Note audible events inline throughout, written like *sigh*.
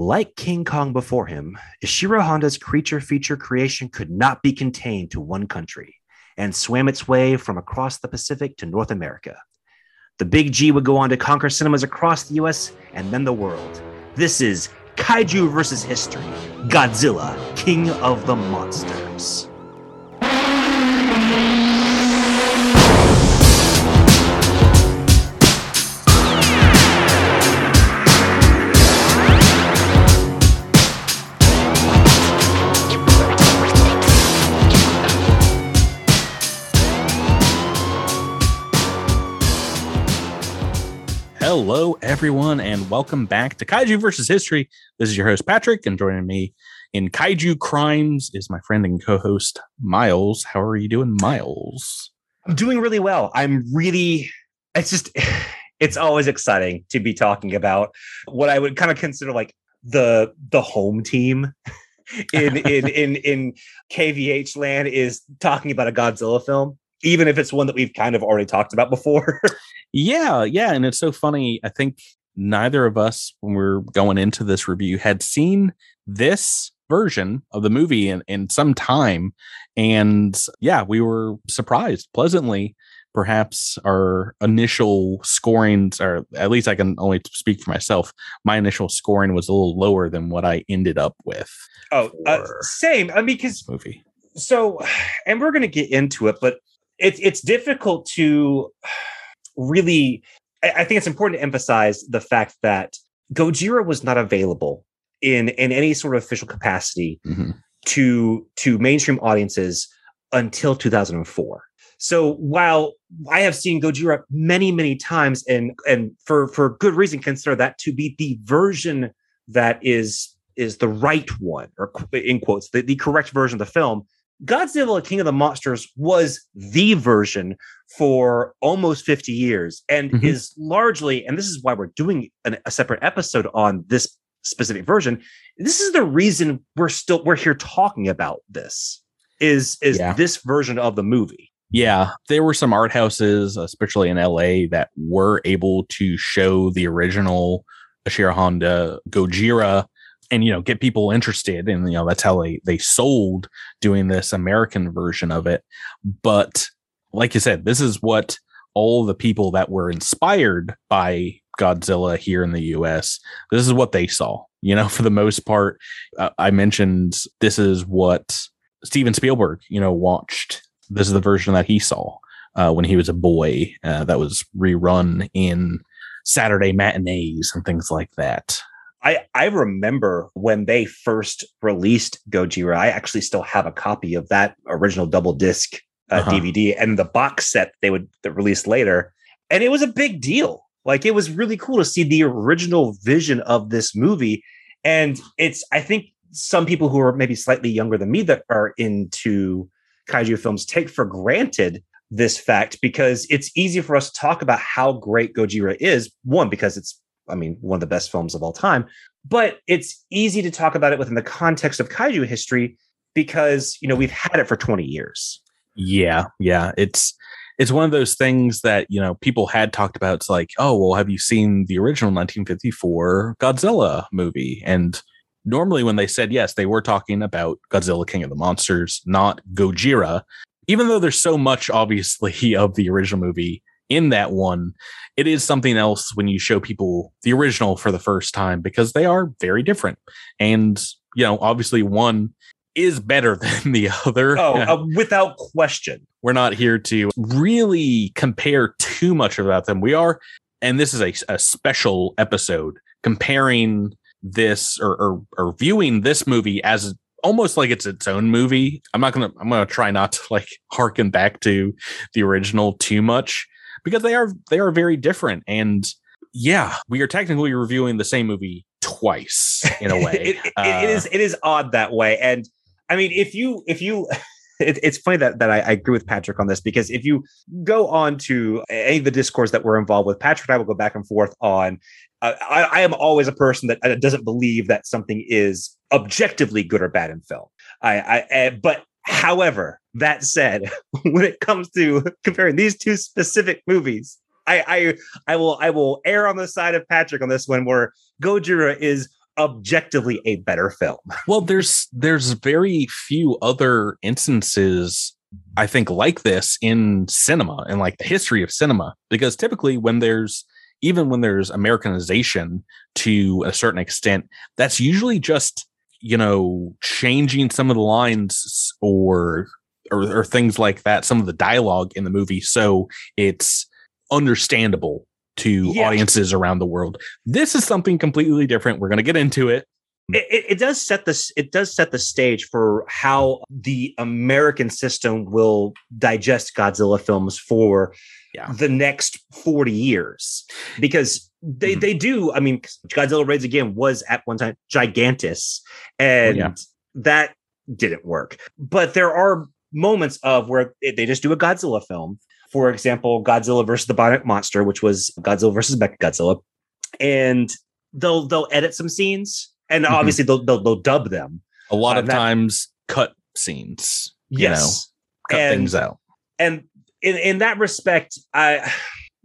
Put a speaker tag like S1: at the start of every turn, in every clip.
S1: Like King Kong before him, Ishiro Honda's creature feature creation could not be contained to one country and swam its way from across the Pacific to North America. The Big G would go on to conquer cinemas across the US and then the world. This is Kaiju versus History Godzilla, King of the Monsters.
S2: Hello, everyone, and welcome back to Kaiju versus History. This is your host, Patrick, and joining me in Kaiju Crimes is my friend and co host, Miles. How are you doing, Miles?
S1: I'm doing really well. I'm really, it's just, *sighs* it's always exciting to be talking about what I would kind of consider like the the home team *laughs* in in in in KVH land is talking about a Godzilla film even if it's one that we've kind of already talked about before. *laughs*
S2: yeah, yeah. And it's so funny. I think neither of us, when we are going into this review, had seen this version of the movie in, in some time. And yeah, we were surprised pleasantly. Perhaps our initial scorings, or at least I can only speak for myself, my initial scoring was a little lower than what I ended up with.
S1: Oh, uh, same. I mean, because
S2: movie.
S1: So, *sighs* and we're going to get into it, but it's it's difficult to really. I think it's important to emphasize the fact that Gojira was not available in in any sort of official capacity mm-hmm. to to mainstream audiences until 2004. So while I have seen Gojira many many times and and for for good reason consider that to be the version that is is the right one or in quotes the, the correct version of the film Godzilla King of the Monsters was the version for almost 50 years and mm-hmm. is largely, and this is why we're doing an, a separate episode on this specific version. This is the reason we're still we're here talking about this is is yeah. this version of the movie.
S2: Yeah, there were some art houses, especially in LA, that were able to show the original Ishiro Honda Gojira and you know get people interested and you know that's how they they sold doing this american version of it. But like you said this is what all the people that were inspired by godzilla here in the us this is what they saw you know *laughs* for the most part. Uh, i mentioned this is what steven spielberg you know watched. This is the version that he saw uh, when he was a boy uh, that was rerun in saturday matinees and things like that
S1: I I remember when they first released Gojira. I actually still have a copy of that original double disc uh, uh-huh. DVD and the box set they would release later, and it was a big deal. Like it was really cool to see the original vision of this movie, and it's I think some people who are maybe slightly younger than me that are into kaiju films take for granted this fact because it's easy for us to talk about how great Gojira is. One, because it's I mean, one of the best films of all time. But it's easy to talk about it within the context of kaiju history because, you know, we've had it for 20 years.
S2: Yeah, yeah. It's it's one of those things that, you know, people had talked about. It's like, oh, well, have you seen the original 1954 Godzilla movie? And normally when they said yes, they were talking about Godzilla King of the Monsters, not Gojira. Even though there's so much obviously *laughs* of the original movie in that one, it is something else when you show people the original for the first time because they are very different. And, you know, obviously one is better *laughs* than the other.
S1: Oh, *laughs* uh, without question.
S2: We're not here to really compare too much about them. We are, and this is a, a special episode comparing this or, or, or viewing this movie as almost like it's its own movie. I'm not gonna I'm gonna try not to like *laughs* harken back to the original too much because they are they are very different and yeah we are technically reviewing the same movie twice in a *laughs* way
S1: it, it, uh, it is it is odd that way and i mean if you if you *laughs* it, it's funny that, that I, I, agree with Patrick on this because if you go on to any of the discourse that we're involved with, Patrick and I will go back and forth on. Uh, I, I, am always a person that doesn't believe that something is objectively good or bad in film. I, I uh, but However, that said, *laughs* when it comes to comparing these two specific movies, I, I I will I will err on the side of Patrick on this one, where Gojira is objectively a better film. *laughs*
S2: Well, there's there's very few other instances I think like this in cinema and like the history of cinema because typically when there's even when there's Americanization to a certain extent, that's usually just you know changing some of the lines or or, or things like that, some of the dialogue in the movie, so it's understandable to
S1: Yeah.
S2: audiences around the world. This is something completely different. We're going to get into it.
S1: It, it, it does set this. It does set the stage for how the American system will digest Godzilla films for
S2: Yeah.
S1: the next forty years, because they
S2: Mhm.
S1: they do. I mean, Godzilla Raids Again was at one time Gigantis, and
S2: yeah.
S1: that didn't work. But there are moments of where they just do a Godzilla film. For example, Godzilla versus the Bionic Monster, which was Godzilla versus Mechagodzilla, and they'll they'll edit some scenes, and
S2: Mhm.
S1: obviously they'll, they'll they'll dub them.
S2: A lot
S1: Uh,
S2: of
S1: that-
S2: times cut scenes. You know,
S1: Yes,
S2: cut
S1: And-
S2: things out.
S1: and in in that respect, I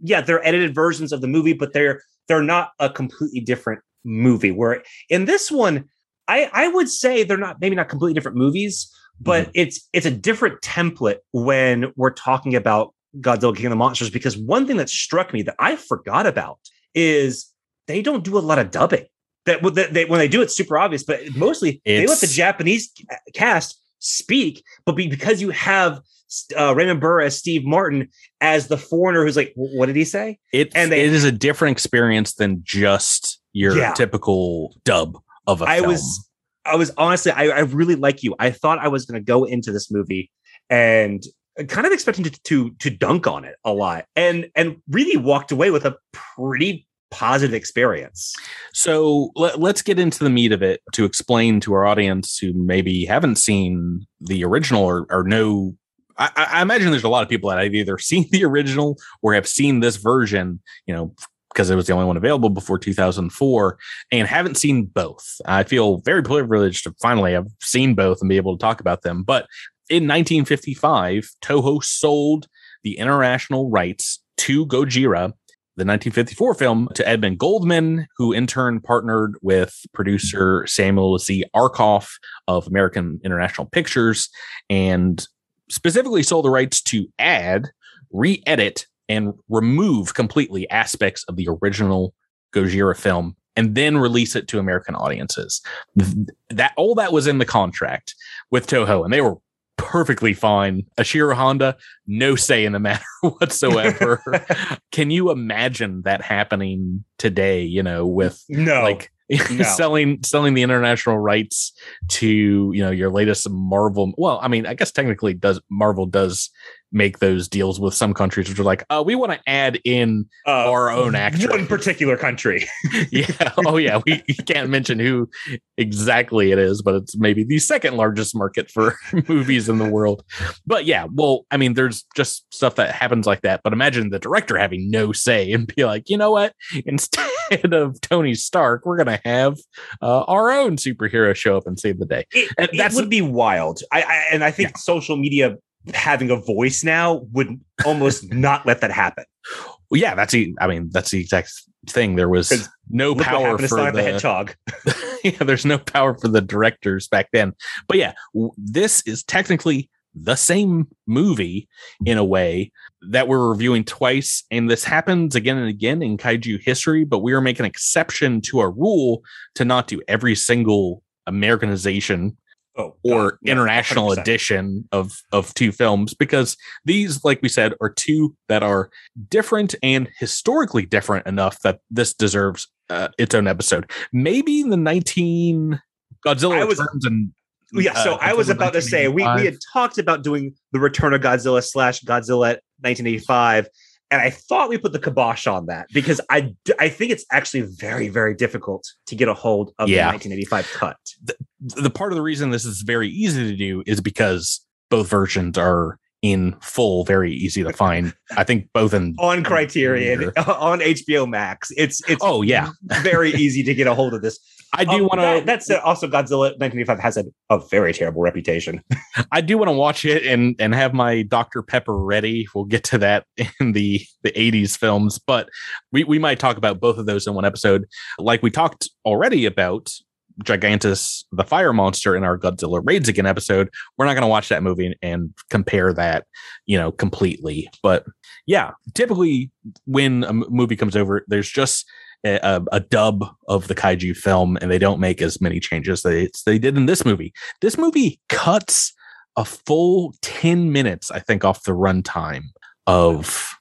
S1: yeah, they're edited versions of the movie, but they're they're not a completely different movie. Where in this one, I I would say they're not maybe not completely different movies, but it's it's a different template when we're talking about Godzilla King of the Monsters. Because one thing that struck me that I forgot about is they don't do a lot of dubbing. That, that they, when they do, it's super obvious, but mostly they let the Japanese cast speak. But be, because you have uh, Raymond Burr as Steve Martin as the foreigner who's like, what did he say?
S2: It,
S1: and they-
S2: it is a different experience than just your
S1: Yeah.
S2: typical dub of a
S1: I
S2: film.
S1: was, I was honestly, I, I really like you. I thought I was going to go into this movie and kind of expecting to, to to dunk on it a lot, and and really walked away with a pretty positive experience.
S2: So let, let's get into the meat of it to explain to our audience who maybe haven't seen the original or, or know. I I imagine there's a lot of people that have either seen *laughs* the original or have seen this version, you know, because it was the only one available before 2004 and haven't seen both. I feel very privileged to finally have seen both and be able to talk about them. But in 1955, Toho sold the international rights to Gojira the 1954 film to Edmund Goldman, who in turn partnered with producer Samuel C. Arkoff of American International Pictures and specifically sold the rights to add, re edit, and remove completely aspects of the original Gojira film and then release it to American audiences. That all that was in the contract with Toho, and they were perfectly fine. Ashiro Honda, no say in the *laughs* matter whatsoever. *laughs* Can you imagine that happening today? You know, with
S1: No,
S2: like
S1: no. *laughs*
S2: selling selling the international rights to you know your latest Marvel. Well, I mean, I guess technically does Marvel does make those deals with some countries which are like, oh, we want to add in
S1: uh,
S2: our own actor.
S1: one particular country. *laughs* *laughs*
S2: yeah. Oh, yeah. We, can't mention who exactly it is, but it's maybe the second largest market for *laughs* movies in the world. But yeah, well, I mean, there's just stuff that happens like that. But imagine the director having no say and be like, you know what? Instead of Tony Stark, we're going to have uh, our own superhero show up and save the day.
S1: It,
S2: And
S1: it
S2: that's-
S1: would be wild. I, I and I think social media having a voice now would almost *laughs* not let that happen.
S2: Well, yeah, that's the, I mean, that's the exact thing. There was no power for
S1: the
S2: the,
S1: Hedgehog. *laughs*
S2: yeah, there's no power for the directors back then. But yeah, w- this is technically the same movie in a way that we're reviewing twice. And this happens again and again in kaiju history, but we are making an exception to our rule to not do every single Americanization
S1: Oh,
S2: or
S1: no,
S2: international
S1: 100%.
S2: edition of of two films because these like we said are two that are different and historically different enough that this deserves uh, its own episode maybe the 19 godzilla
S1: I was-
S2: returns and
S1: Yeah, so
S2: uh,
S1: I was about to say we, we had talked about doing the Return of Godzilla slash Godzilla 1985, and I thought we put the kibosh on that because I I think it's actually very very difficult to get a hold of
S2: Yeah.
S1: the 1985 cut.
S2: the part of the reason this is very easy to do is because both versions are in full very easy to find i think both in *laughs*
S1: on Criterion *laughs* on HBO Max. It's it's
S2: oh yeah
S1: very *laughs* easy to get a hold of this.
S2: I do
S1: Um,
S2: want to
S1: that said, also Godzilla 1985 has a, a very terrible reputation. *laughs*
S2: I do want to watch it and and have my Dr Pepper ready. We'll get to that *laughs* in the the 80s films, but we we might talk about both of those in one episode. Like we talked already about Gigantis, the fire monster, in our Godzilla Raids Again episode. We're not going to watch that movie and, and compare that, you know, completely. But yeah, typically when a movie comes over, there's just a, a, dub of the kaiju film, and they don't make as many changes they they did in this movie. This movie cuts a full ten minutes, I think, off the runtime of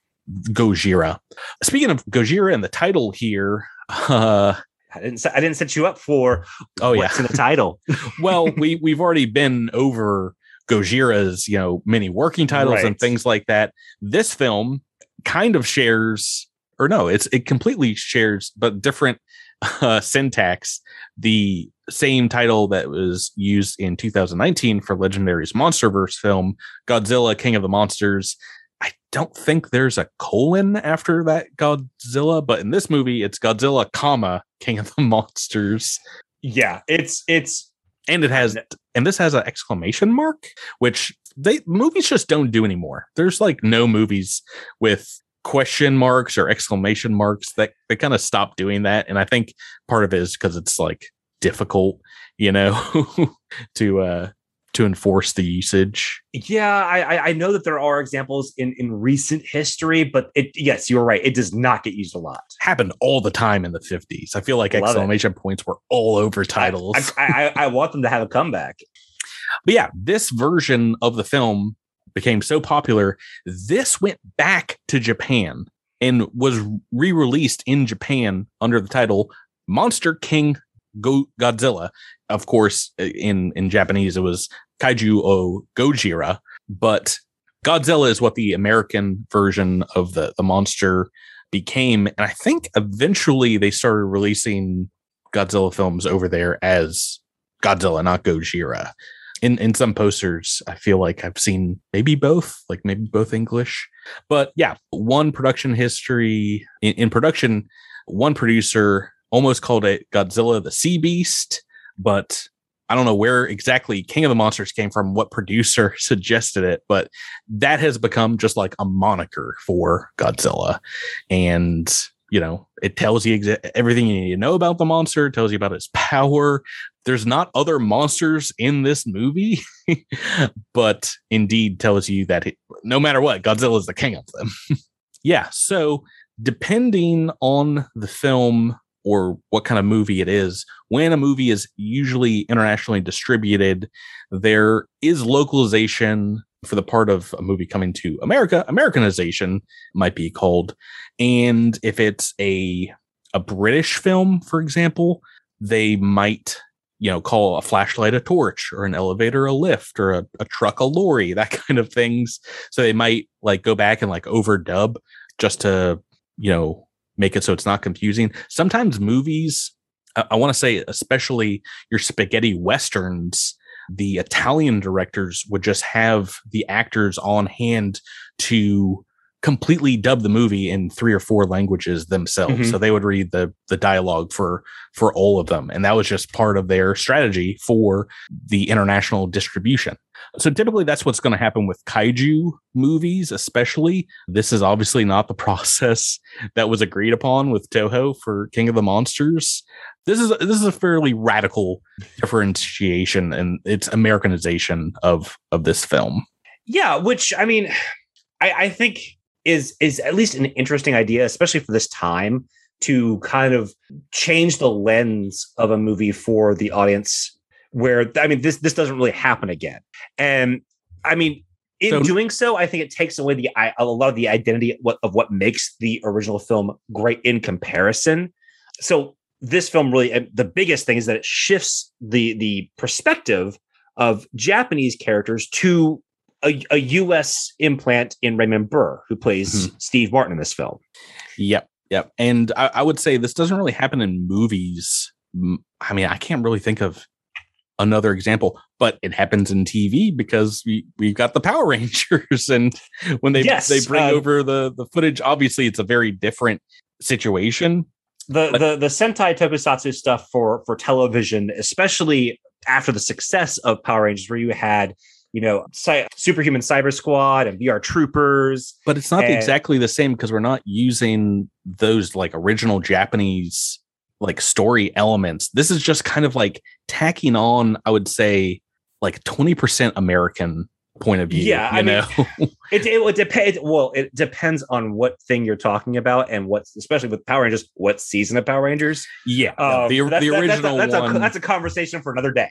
S2: Gojira. Speaking of Gojira and the title here, *laughs* uh,
S1: I didn't I didn't set you up for
S2: oh
S1: yeah in the title. *laughs*
S2: well, we we've already been over Gojira's you know many working titles right. and things like that. This film kind of shares or no, it's it completely shares but different *laughs* uh, syntax. The same title that was used in 2019 for Legendary's MonsterVerse film, Godzilla King of the Monsters. I don't think there's a colon after that Godzilla, but in this movie, it's Godzilla, comma King of the Monsters.
S1: Yeah, it's it's
S2: and it has and this has an exclamation mark, which they movies just don't do anymore. There's like no movies with question marks or exclamation marks that they kind of stopped doing that and i think part of it is because it's like difficult you know *laughs* to uh to enforce the usage.
S1: Yeah i i know that there are examples in in recent history but it yes you're right it does not get used a lot.
S2: Happened all the time in the 50s i feel like Love exclamation it. points were all over titles.
S1: I, I, I want them to have a comeback.
S2: But yeah this version of the film became so popular, this went back to Japan and was re-released in Japan under the title Monster King Go- Godzilla. Of course, uh, in in Japanese it was Kaiju o Gojira, but Godzilla is what the American version of the the monster became, and I think eventually they started releasing Godzilla films over there as Godzilla, not Gojira in in some posters i feel like i've seen maybe both like maybe both english. But yeah one production history in, in production one producer almost called it godzilla the sea beast but i don't know where exactly king of the monsters came from what producer *laughs* suggested it but that has become just like a moniker for godzilla. And you know it tells you exa- everything you need to know about the monster tells you about its power. There's not other monsters in this movie *laughs* but indeed tells you that it, no matter what godzilla is the king of them. *laughs* Yeah so depending on the film or what kind of movie it is when a movie is usually internationally distributed there is localization for the part of a movie coming to America, Americanization might be called. And if it's a a British film, for example, they might, you know, call a flashlight a torch or an elevator a lift or a, a truck a lorry, that *laughs* kind of things. So they might like go back and like overdub just to, you know, make it so it's not confusing. Sometimes movies, I, I want to say, especially your spaghetti westerns, the Italian directors would just have the actors on hand to completely dub the movie in three or four languages themselves. Mm-hmm. So they would read the the dialogue for for all of them, and that was just part of their strategy for the international distribution. So typically that's what's going to happen with kaiju movies, especially. This is obviously not the *laughs* process that was agreed upon with Toho for King of the Monsters. This is this is a fairly radical differentiation and its Americanization of of this film.
S1: Yeah, which I mean, I, I think is is at least an interesting idea, especially for this time, to kind of change the lens of a movie for the audience. Where I mean, this this doesn't really happen again, and I mean, in so, doing so, I think it takes away the a lot of the identity of what makes the original film great in comparison. So this film really the biggest thing is that it shifts the the perspective of Japanese characters to a, a U.S. implant in Raymond Burr, who plays mm-hmm. Steve Martin in this film.
S2: Yep, yep. And I, I, would say this doesn't really happen in movies. I mean, I can't really think of another example, but it happens in TV because we we've got the Power *laughs* Rangers, and when they yes, they bring uh, over the the footage, obviously it's a very different situation.
S1: The but, the the Sentai Tokusatsu stuff for for television, especially after the success of Power Rangers, where you had you know, Cy- Superhuman Cyber Squad and VR Troopers.
S2: But it's not and- exactly the same because we're not using those like original Japanese like story elements. This is just kind of like tacking on, I would say, like 20% American point of view.
S1: Yeah,
S2: I know.
S1: Mean, *laughs* it, it would depend. Well, it depends on what thing you're talking about, and what's especially with Power Rangers, what season of Power Rangers.
S2: Yeah, um, the, the original
S1: that's,
S2: that's, one.
S1: A, that's a conversation for another day.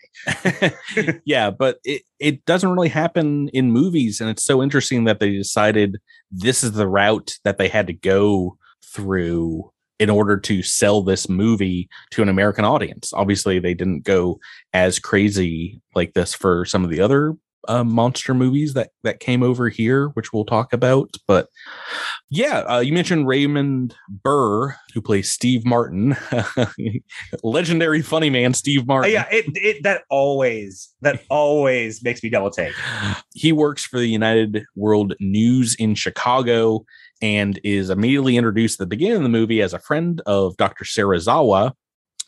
S1: *laughs*
S2: yeah, but it it doesn't really happen in movies, and it's so interesting that they decided this is the route that they had to go through in order to sell this movie to an American audience. Obviously, they didn't go as crazy like this for some of the other uh, monster movies that that came over here, which we'll talk about. But yeah, uh, you mentioned Raymond Burr, who plays Steve Martin, *laughs* legendary funny man, Steve Martin.
S1: yeah, it, it that always that always makes me double take. *laughs*
S2: He works for the United World News in Chicago and is immediately introduced at the beginning of the movie as a friend of Dr. Serizawa,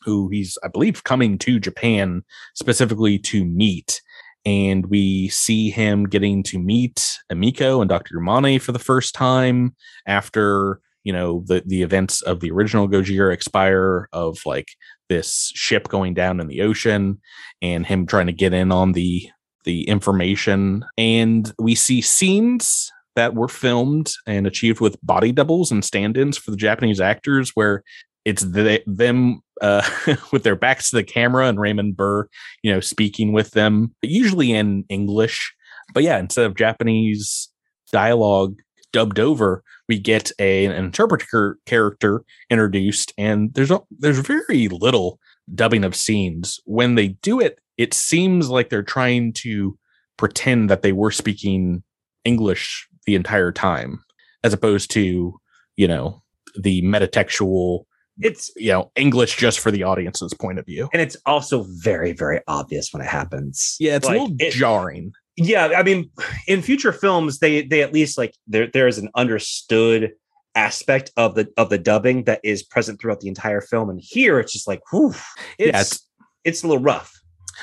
S2: who he's, I believe, coming to Japan specifically to meet and we see him getting to meet Emiko and Dr. Yamane for the first time after you know the the events of the original Gojira expire of like this ship going down in the ocean and him trying to get in on the the information and we see scenes that were filmed and achieved with body doubles and stand-ins for the Japanese actors where it's the, them uh, *laughs* with their backs to the camera and Raymond Burr, you know, speaking with them, usually in English. But yeah, instead of Japanese dialogue dubbed over, we get a, an interpreter character introduced, and there's a, there's very little dubbing of scenes. When they do it, it seems like they're trying to pretend that they were speaking English the entire time, as opposed to you know the metatextual
S1: it's
S2: you know english just for the audience's point of view.
S1: And it's also very very obvious when it happens.
S2: Yeah it's like, a little it, jarring.
S1: Yeah i mean in future films they they at least like there there's an understood aspect of the of the dubbing that is present throughout the entire film. And here it's just like whew, it's, yeah, it's it's a little rough.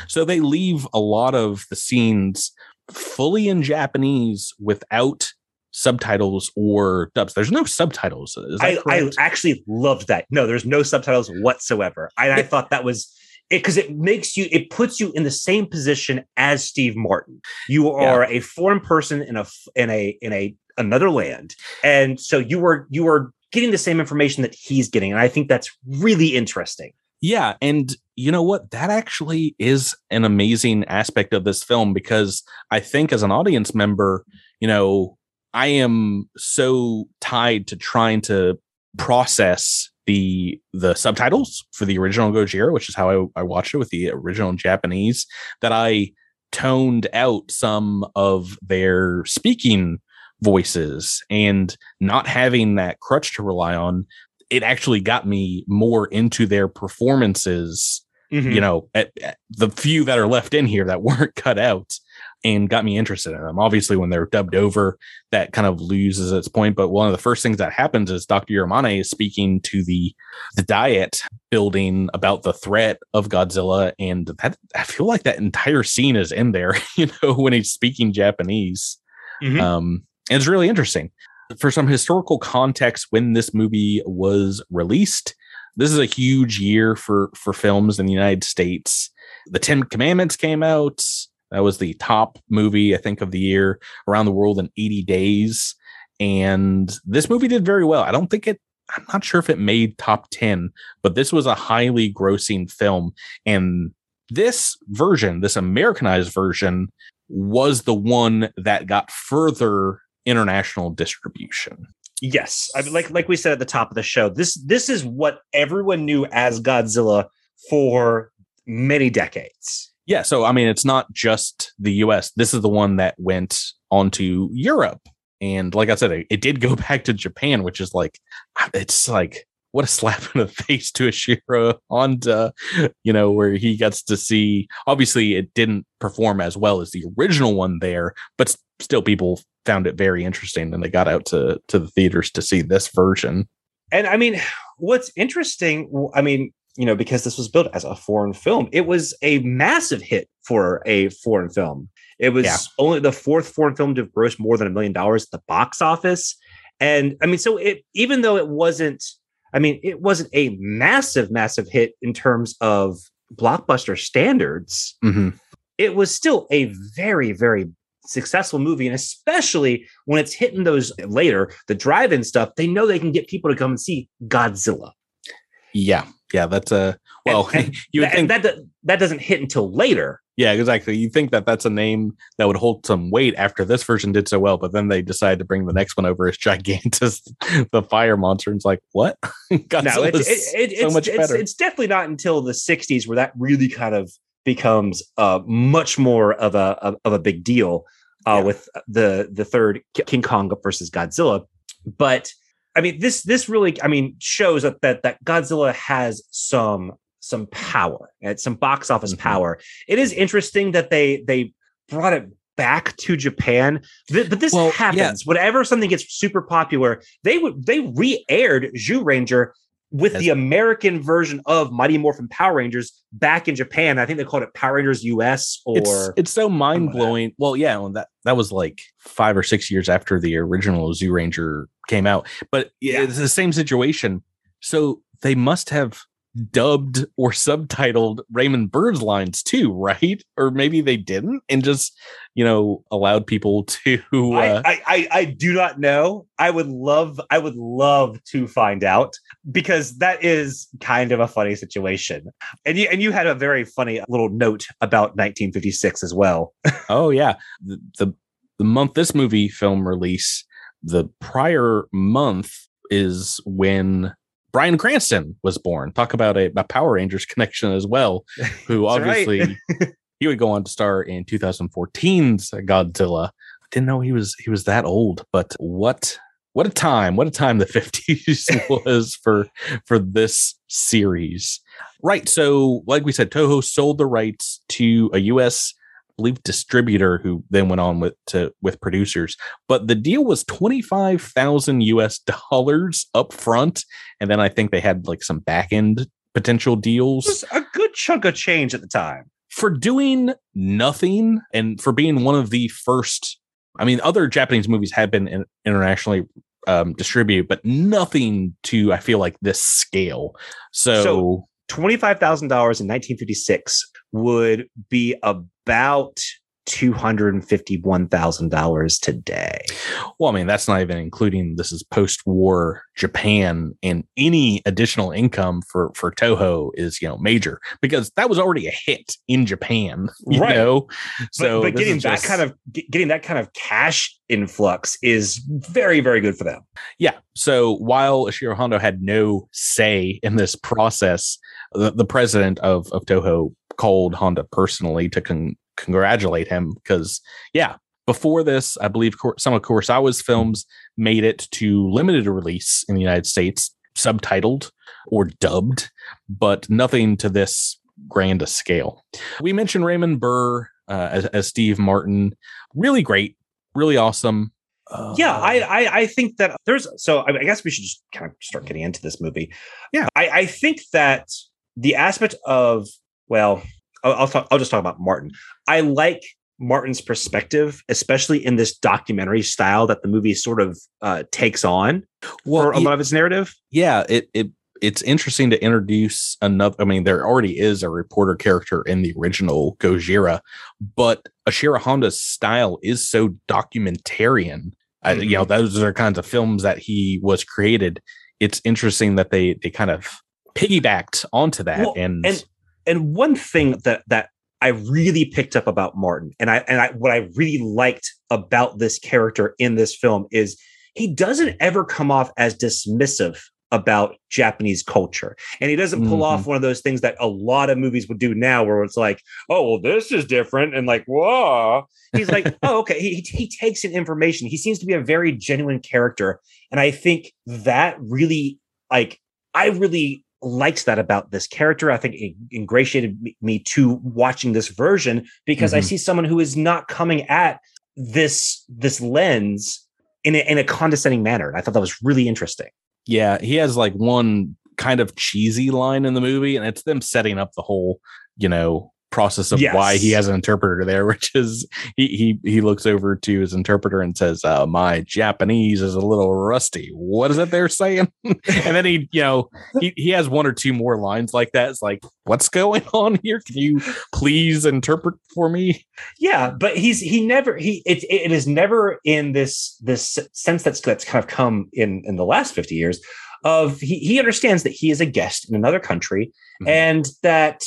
S2: So they leave a lot of the scenes fully in japanese without subtitles or dubs. There's no subtitles.
S1: I, I, actually loved that. No, there's no subtitles whatsoever. I, I thought that was it because it makes you it puts you in the same position as Steve Martin. You are yeah. a foreign person in a in a in a another land, and so you were you were getting the same information that he's getting, and I think that's really interesting.
S2: Yeah, and you know what? That actually is an amazing aspect of this film because I think as an audience member, you know, I am so tied to trying to process the the subtitles for the original Gojira, which is how I, I watched it with the original Japanese, that I toned out some of their speaking voices and not having that crutch to rely on. It actually got me more into their performances. Mm-hmm. You know, at, at the few that are left in here that *laughs* weren't cut out and got me interested in them. Obviously, when they're dubbed over, that kind of loses its point. But one of the first things that happens is Dr. Yamane is speaking to the the diet building about the threat of Godzilla, and that I feel like that entire scene is in there. *laughs* You know, when he's speaking Japanese, mm-hmm. um, it's really interesting. For some historical context, when this movie was released, this is a huge year for for films in the United States. The Ten Commandments came out. That was the top movie, I think, of the year around the world in 80 days. And this movie did very well. I don't think it, I'm not sure if it made top 10, but this was a highly grossing film. And this version, this Americanized version, was the one that got further international distribution.
S1: Yes, I mean, like like we said at the top of the show, this this is what everyone knew as Godzilla for many decades.
S2: Yeah, so I mean, it's not just the U.S. This is the one that went onto Europe, and like I said, it, it did go *laughs* back to Japan, which is like, ah, it's like what a slap in the *laughs* face to Ashiro Honda, you know, where he gets to see. Obviously, it didn't perform as well as the original one there, but still, people found it very interesting, and they got out to to the theaters to see this version.
S1: And I mean, what's interesting, I mean, you know, because this was built as a foreign film, it was a massive hit for a foreign film. It was yeah. only the fourth foreign film to gross more than a million dollars at the box office. And I mean, so it even though it wasn't, I mean, it wasn't a massive, massive hit in terms of blockbuster standards.
S2: Mm-hmm.
S1: It was still a very, very successful movie. And especially when it's hitting those later, the drive in stuff, they know they can get people to come and see Godzilla.
S2: Yeah. Yeah. That's a, well,
S1: And- *laughs*
S2: you would
S1: that,
S2: think,
S1: that, that doesn't hit until later.
S2: yeah, exactly. You think that that's a name that would hold some weight after this version did so well, but then they decide to bring the next one over as Gigantis, *laughs* the fire monster. And it's like, what? *laughs* Godzilla's
S1: no, it's it, it,
S2: so
S1: it's,
S2: much
S1: it's,
S2: better.
S1: it's definitely not until the 60s where that really kind of becomes uh, much more of a of, of a big deal uh,
S2: Yeah.
S1: with the the third King Kong versus Godzilla. But I mean, this this really I mean shows that that, that Godzilla has some some power and some box office
S2: Mhm.
S1: power. It is interesting that they they brought it back to Japan, Th- but this
S2: Well, yeah.
S1: happens whenever something gets super popular. They would they re-aired Zhu Ranger with the American version of Mighty Morphin Power Rangers back in Japan. I think they called it Power Rangers US or
S2: it's it's so mind blowing. Well, yeah, well, that that was like five or six years after the original Zyuranger came out, but yeah,
S1: Yeah.
S2: it's the same situation. So they must have dubbed or *laughs* subtitled Raymond Burr's lines too, right? Or maybe they didn't, and just you know allowed people *laughs* to. Uh,
S1: I, I, I do not know. I would love I would love to find out because that is kind of a funny situation. And you and you had a very funny little note about 1956 as well. *laughs*
S2: oh yeah, the, the the month this movie film release, the prior month is when Bryan Cranston was born. Talk about a, a Power Rangers connection as well. *laughs* Who obviously he would go on to star in 2014's Godzilla. I didn't know he was he was that old, but what what a time! What a time the *laughs* 50s *laughs* was for for this series. Right. So, like we said, Toho sold the rights to a US I believe distributor who then went on with to with producers. But the deal was 25,000 US dollars up front and then I think they had like some back end potential
S1: It
S2: deals
S1: was a good chunk of change at the time.
S2: For doing nothing and for being one of the first i mean other japanese movies have been in, internationally um, distributed but nothing to i feel like this scale. So,
S1: So- $25,000 in 1956 would be about $251,000 today.
S2: well i mean that's not even including this is post-war japan and any additional income for for toho is you know major because that was already a hit in japan you
S1: Right.
S2: know
S1: So, but,
S2: this
S1: getting that
S2: just-
S1: kind of getting that kind of cash influx is very very good for them.
S2: Yeah. So while Ashiro Honda had no say in this process, the, the president of, of Toho called Honda personally to con- congratulate him because, yeah, before this, I believe some of Kurosawa's films made it to limited release in the United States, subtitled or dubbed, but nothing to this grand a scale. We mentioned Raymond Burr uh, as, as Steve Martin. Really great, really awesome. Uh,
S1: yeah, I, I I think that there's so I I guess we should just kind of start getting into this movie.
S2: Yeah.
S1: I, I think that the aspect of well, I'll I'll, talk, I'll just talk about Martin. I like Martin's perspective, especially in this documentary style that the movie sort of uh, takes on
S2: well,
S1: for a lot of its narrative.
S2: yeah it, it it's interesting to introduce another i mean there already is a reporter character in the original gojira but ashira honda's style is so documentarian I, you know those are kinds of films that he was created it's interesting that they they kind of piggybacked onto that
S1: Well,
S2: and,
S1: and and one thing that that I really picked up about Martin, and I and I what I really liked about this character in this film is he doesn't ever come off as dismissive about Japanese culture, and he doesn't pull
S2: Mhm.
S1: off one of those things that a lot of movies would do now, where it's like, oh well, this is different, and like, whoa. He's like, *laughs* oh okay. He he takes in information. He seems to be a very genuine character, and I think that really like I really liked that about this character. I think it ingratiated me, to watching this version because I
S2: Mhm.
S1: see someone who is not coming at this this lens in a, in a condescending manner. And I thought that was really interesting.
S2: yeah he has like one kind of cheesy line in the movie and it's them setting up the whole you know process of
S1: Yes.
S2: why he has an interpreter there, *laughs* which is he he he looks over to his interpreter and says, uh, "My Japanese is a little rusty. What is it they're saying?" *laughs* and then he, you know, he he has one or two more lines like that. It's like, "What's going *laughs* on here? Can you please interpret for me?"
S1: Yeah, but he's he never he it it is never in this this sense that's that's kind of come in in the last 50 years of he he understands that he is a guest in another country
S2: Mhm.
S1: and that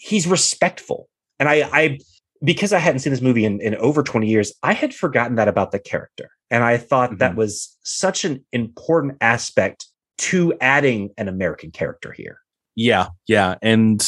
S1: he's respectful. And I I because I hadn't seen this movie in, in over 20 years, I had forgotten that about the character. And I thought that
S2: Mhm.
S1: was such an important aspect to adding an American character here.
S2: Yeah, yeah, and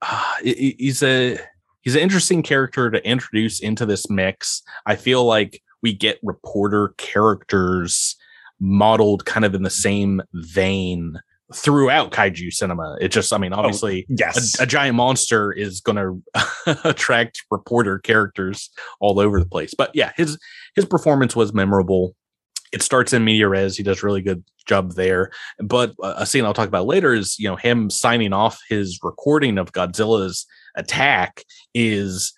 S2: uh, he- he- he's a he's an interesting character to introduce into this mix. I feel like we get reporter characters modeled kind of in the same vein throughout kaiju cinema. It just, I mean, oh, obviously.
S1: Yes.
S2: A, a giant monster is going *laughs* to attract reporter characters all over the place, but yeah, his his performance was memorable. It starts in media res. He does a really good job there. But a scene I'll talk about later is, you know, him signing off his recording of Godzilla's attack is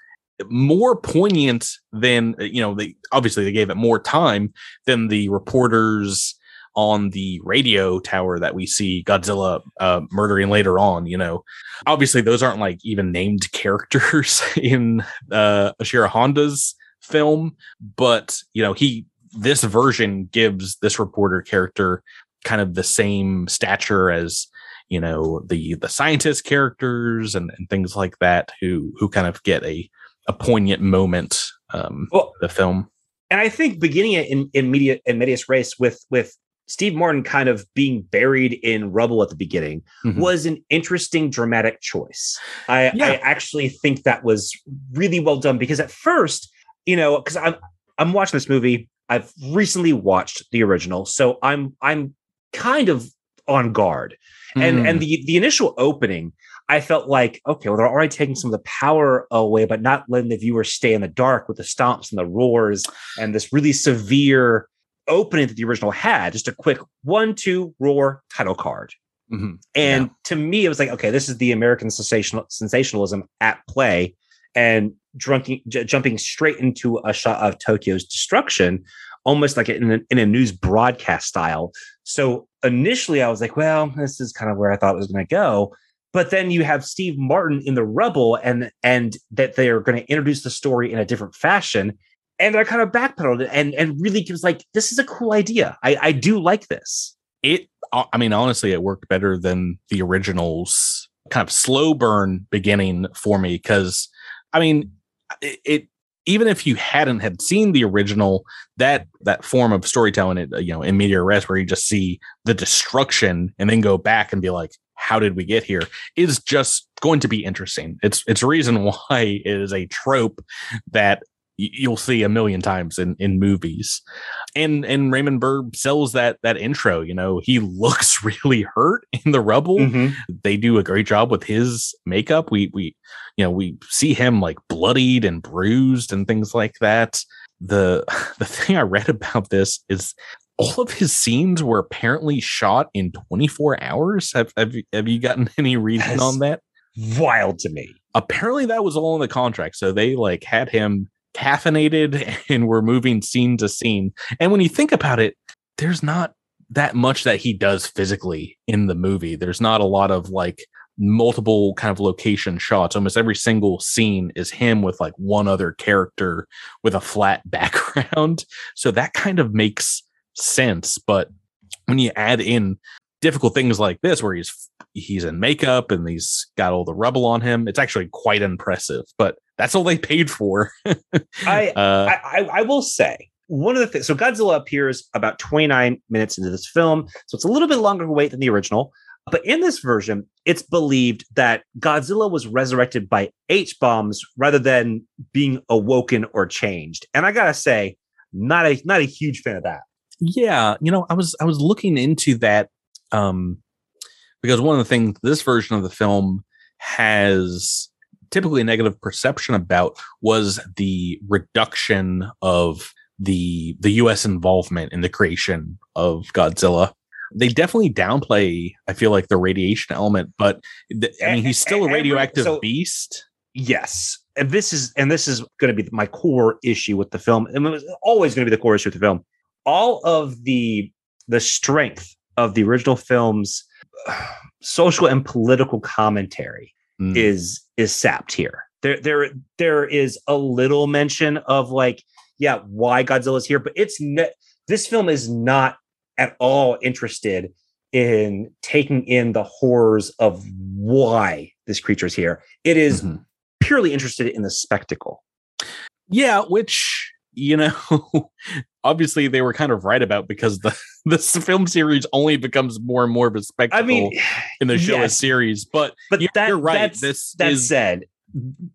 S2: more poignant than, you know, they obviously they gave it more time than the reporters on the radio tower that we see Godzilla uh, murdering later on. You know, obviously those aren't like even named *laughs* characters in uh, Ashira Honda's film, but you know, he this version gives this reporter character kind of the same stature as you know the the scientist characters and, and things like that who who kind of get a a poignant moment um
S1: Well,
S2: the film
S1: and I think beginning it in, in media in medias res with with Steve Martin kind of being buried in rubble at the beginning
S2: Mhm.
S1: was an interesting dramatic choice. I,
S2: Yeah.
S1: I actually think that was really well done because at first, you know, because I'm I'm watching this movie. I've recently watched the original, so I'm I'm kind of on guard. And
S2: Mm.
S1: and the the initial opening, I felt like okay, well they're already taking some of the power away, but not letting the viewer stay in the dark with the stomps and the roars and this really severe opening that the original had. Just a quick one two roar title card.
S2: Mhm.
S1: And to me, it was like, okay, this is the American sensational sensationalism at play, and drunking, j- jumping straight into a shot of Tokyo's destruction, almost like in a, in a news broadcast style. So initially, I was like, well, this is kind of where I thought it was going to go. But then you have Steve Martin in the rubble, and and that they're going to introduce the story in a different fashion, and they're kind of backpedaled and and really gives like this is a cool idea. I I do like this.
S2: it uh, i mean honestly it worked better than the originals kind of slow burn beginning for me because i mean it, it even if you hadn't had seen the original that that form of storytelling it you know in media res where you just see the destruction and then go back and be like how did we get here is just going to be interesting it's it's a reason *laughs* why it is a trope that you'll see a million times in in movies and and Raymond Burr sells that that intro. You know, he *laughs* looks really hurt in the rubble.
S1: Mhm.
S2: They do a great job with his makeup. We we you know we see him like bloodied and bruised and things like that. The *laughs* the thing I read about this is all of his scenes were apparently shot in 24 hours. Have have you, have you gotten *laughs* any reading
S1: Yes.
S2: on that?
S1: Wild to me.
S2: apparently that was all in the contract. So they like had him caffeinated *laughs* and we're moving scene to scene. And when you think about it, there's not that much that he does physically in the movie. There's not a lot of like multiple kind of location shots. Almost every single scene is him with like one other character with a flat *laughs* background. So that kind of makes sense. But when you add in difficult things like this where he's he's in makeup and he's got all the rubble on him. It's actually quite impressive, but that's all they paid for. *laughs*
S1: I, *laughs*
S2: uh,
S1: I, I will say one of the things. So Godzilla appears about 29 minutes into this film, so it's a little bit longer wait than the original. But in this version, it's believed that Godzilla was resurrected by H bombs rather than being awoken or changed. And I gotta say, not a not a huge fan of that.
S2: yeah, you know, I was I was looking into that um because one of the things this version of the film has typically a negative perception about was the reduction of the the US involvement in the creation of Godzilla. They definitely downplay I feel like the radiation element, but th- I mean he's still a radioactive
S1: so-
S2: beast.
S1: yes, and this is and this is going to be my core issue with the film, and it was always going to be the core issue with the film. All of the the strength of the original film's uh, social and political commentary
S2: Mm.
S1: is is sapped here. There there there is a little mention of like yeah why Godzilla's here, but it's ne- this film is not at all interested in taking in the horrors of why this creature's here. It is
S2: Mhm.
S1: purely interested in the spectacle.
S2: Yeah, which you know, *laughs* obviously they were kind of right about because the *laughs* this film series only becomes more and more of a
S1: I
S2: spectacle
S1: mean,
S2: in the show as
S1: yes.
S2: series. But
S1: but
S2: you're,
S1: that,
S2: you're right.
S1: That's,
S2: this
S1: that
S2: is
S1: said,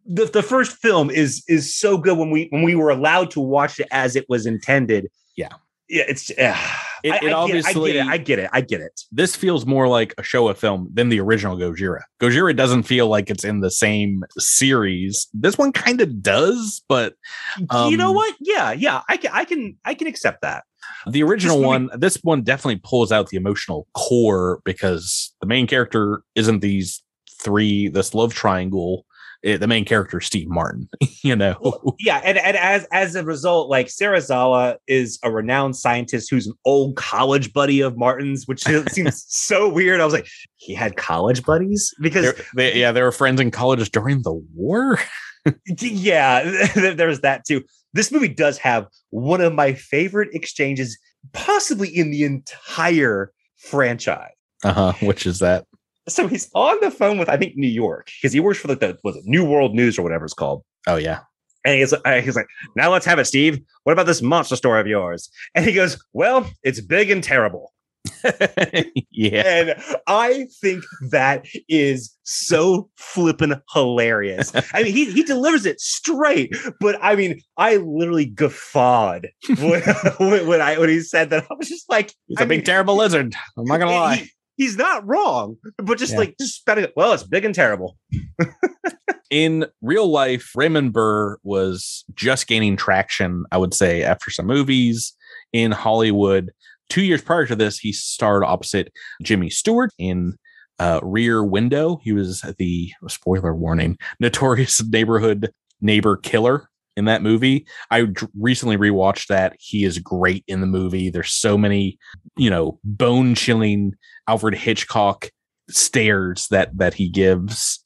S1: the, the first film is is so good when we when we were allowed to watch it as it was intended.
S2: Yeah.
S1: yeah, it's. Uh,
S2: It-
S1: I,
S2: it
S1: I
S2: obviously-
S1: get it, I get it. I get it. I get it.
S2: this feels more like a Showa film than the original Gojira. Gojira doesn't feel like it's in the same series. This one kind of does, but
S1: you know
S2: Um,
S1: what? Yeah, yeah. I can I can I can accept that.
S2: the original
S1: movie-
S2: one, this one definitely pulls out the emotional core because the main character isn't these three, this love triangle. It- the main character Steve Martin, *laughs* you know.
S1: Well, yeah, and, and as as a result, like Serizawa is a renowned scientist who's an old college buddy of Martin's, which *laughs* seems so weird. I was like, he had college buddies because
S2: they, yeah, they were friends in college during the war.
S1: yeah, *laughs* there's that too. This movie does have one of my favorite exchanges, possibly in the entire franchise.
S2: Uh huh. Which is that?
S1: So he's on the phone with I think New York because he works for like the was it New World News or whatever it's called.
S2: Oh yeah.
S1: And he's, uh, he's like, now let's have it, Steve. What about this monster story of yours? And he goes, well, it's big and terrible. *laughs*
S2: yeah.
S1: And I think that is so flippin' hilarious. *laughs* I mean, he, he delivers it straight, but I mean, I literally guffawed *laughs* when, when, I when he said that. I was just like,
S2: it's
S1: I
S2: a big terrible lizard. I'm not gonna lie.
S1: he- he's not wrong, but just
S2: Yeah.
S1: like just spouting it. Well, it's big and terrible. *laughs*
S2: in real life, Raymond Burr was just gaining traction, I would say, after some movies in Hollywood. Two years prior to this, he starred opposite Jimmy Stewart in uh, Rear Window. He was the spoiler warning, notorious *laughs* neighborhood neighbor killer in that movie. I recently rewatched that. He is great in the movie. There's so many, you know, bone chilling Alfred Hitchcock stares that that he gives.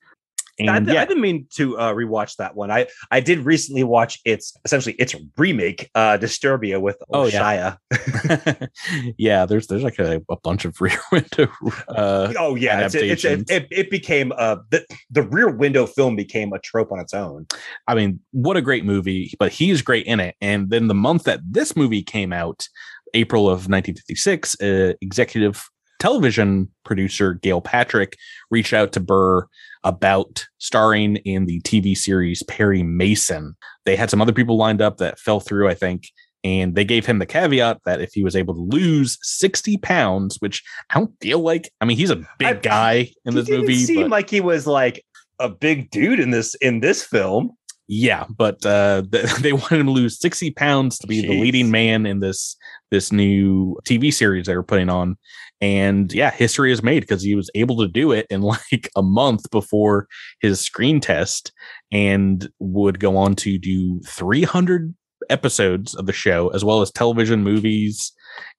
S2: And
S1: I,
S2: yeah,
S1: I didn't mean to uh, rewatch that one. I I did recently watch its essentially its remake, uh, Disturbia with
S2: Oh,
S1: oh,
S2: yeah.
S1: Shia. *laughs*
S2: yeah, there's there's like a, a bunch of *laughs* rear window. Uh,
S1: Oh yeah, it's, it's, it, it it became uh the the Rear Window film became a trope on its own.
S2: I mean, what a great movie! But he's great in it. And then the month that this movie came out, April of 1956, uh, executive television producer Gail Patrick reached out to Burr about starring in the TV series Perry Mason. They had some other people lined up that fell through, I think. And they gave him the caveat that if he was able to lose 60 pounds, which I don't feel like, I mean, he's a big
S1: I-
S2: guy in this movie.
S1: seem
S2: but-
S1: like he was like a big dude in this in this film.
S2: Yeah, but uh, *laughs* they wanted him to lose sixty pounds to be the leading man in this this new TV series they were putting on, and yeah, history is made because he was able to do it in *laughs* like a month before his screen test, and would go on to do three hundred episodes of the show as well as television movies,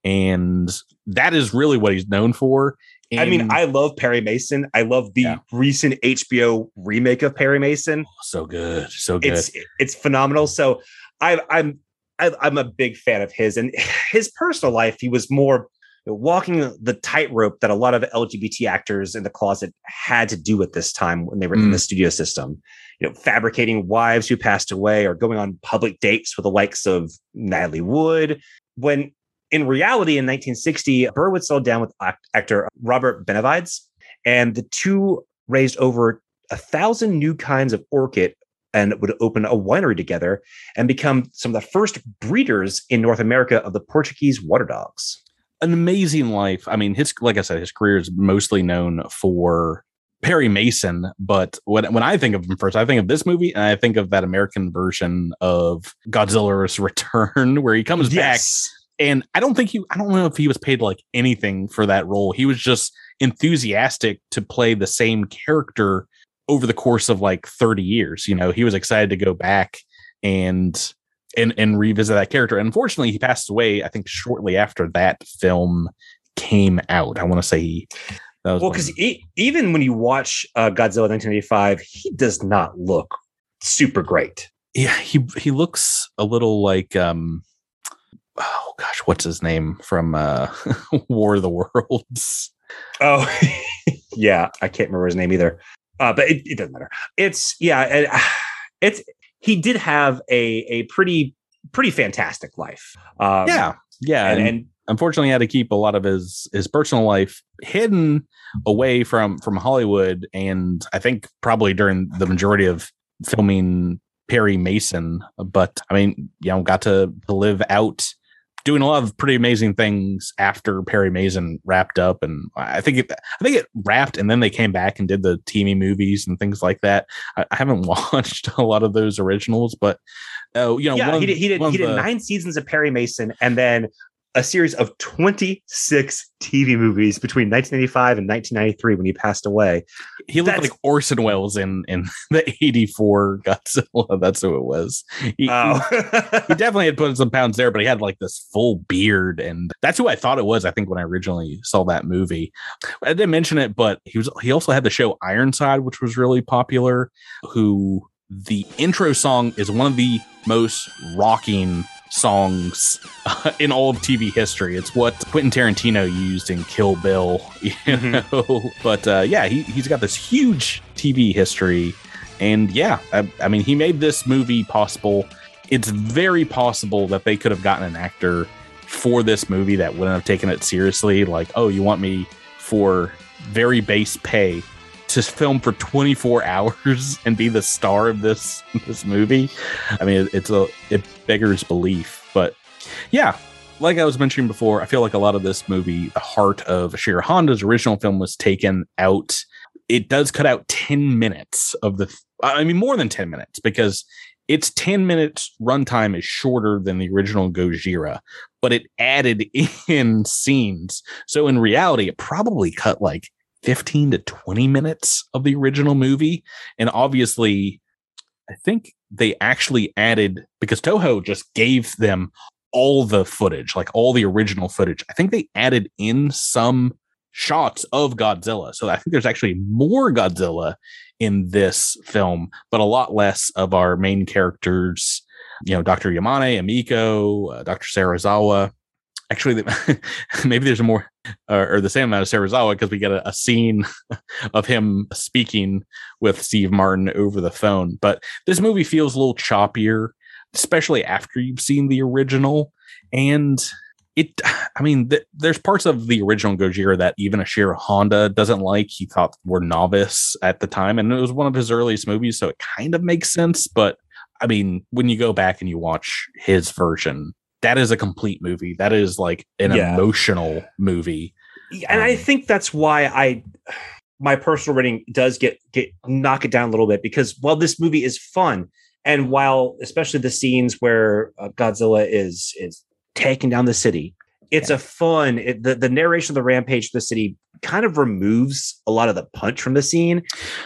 S2: and that is really what he's known for.
S1: I mean, I love Perry Mason. I love the
S2: Yeah.
S1: recent HBO remake of Perry Mason.
S2: Oh, so good, so good.
S1: It's it's phenomenal. So I, I'm I, I'm a big fan of his and *sighs* his personal life. He was more walking the tightrope that a lot of LGBT actors in the closet had to do at this time when they were in
S2: Mm.
S1: the studio system. You know, fabricating wives who passed away or going on public dates with the likes of Natalie Wood. When in reality, in 1960, Burr would settle down with act- actor Robert Benavides, and the two raised over a thousand new kinds of orchid and would open a winery together and become some of the first breeders in North America of the Portuguese water dogs.
S2: An amazing life. I mean, his like I said, his career is mostly known for Perry Mason, but when when I think of him first, I think of this movie and I think of that American version of Godzilla's *laughs* Return, where he comes back. And I don't think he I don't know if he was paid like anything for that role. He was just enthusiastic to play the same character over the course of like 30 years. You know, he was excited to go back and and and revisit that character. Unfortunately, he passed away. I think shortly after that film came out. I want to say he.
S1: well, because even when you watch uh, Godzilla 1985, he does not look super great.
S2: Yeah, he he looks a little like um oh gosh, what's his name from uh *laughs* War of the Worlds?
S1: Oh, *laughs* yeah, I can't remember his name either. Uh, but it, it doesn't matter. It's yeah, *sighs* it's he did have a a pretty pretty fantastic life.
S2: Um, yeah, yeah, and, and unfortunately had to keep a lot of his his personal life hidden away from from Hollywood and I think probably during the majority of filming Perry Mason but I mean you know got to, to live out doing a lot of pretty amazing things after Perry Mason wrapped up, and I think it, I think it wrapped, and then they came back and did the TV movies and things like that. I, I haven't *laughs* watched a lot of those originals, but oh, uh, you know,
S1: yeah, he did. He did. He did the, nine seasons of Perry Mason, and then a series of 26 TV movies between 1985 and 1993 when he passed away.
S2: He looked That's, like Orson Welles in in *laughs* the 84 Godzilla. *laughs* That's who it was. He, oh. he, he, *laughs* definitely had put some pounds there, but he had like this full beard, and that's who I thought it was. I think when I originally saw that movie, I didn't mention it, but he was he also had the show Ironside, which was really popular. Who the intro song is one of the most rocking songs uh, in all of TV history. It's what Quentin Tarantino used in Kill Bill, you mm-hmm. know. *laughs* But uh, yeah, he he's got this huge TV history, and yeah, I, I mean, he made this movie possible. It's very possible that they could have gotten an actor for this movie that wouldn't have taken it seriously. Like, oh, you want me for very base pay to film for 24 *laughs* hours and be the star of this this movie. I mean, it's a it beggars belief, but yeah, like I was mentioning before, I feel like a lot of this movie, the heart of Ishiro Honda's original film, was taken out. It does cut out 10 minutes of the, I mean, more than 10 minutes because its 10 minutes runtime is shorter than the original Gojira, but it added *laughs* in scenes. So in reality, it probably cut like 15 to 20 minutes of the original movie. And obviously, I think they actually added because Toho just gave them all the footage, like all the original footage. I think they added in some shots of Godzilla. So I think there's actually more Godzilla in this film, but a lot less of our main characters, you know, Dr. Yamane, Emiko, uh, Dr. Serizawa actually *laughs* maybe there's a more or the same amount of Serizawa because we get a, a, scene *laughs* of him speaking with Steve Martin over the phone. But this movie feels a little choppier, especially after you've seen the original. And it, *sighs* I mean, th- there's parts of the original Gojira that even Ishiro Honda doesn't like. He thought were novice at the time, and it was one of his earliest movies, so it kind of makes sense. But I mean, when you go back and you watch his version, that is a complete movie. That is like an yeah. emotional movie.
S1: And um, I think that's why I *sighs* my personal rating does get get knock it down a little bit because while this movie is fun and while especially the scenes where uh, Godzilla is is taking down the city, it's yeah. a fun it, the the narration of the rampage of the city kind of removes a lot of the punch from the scene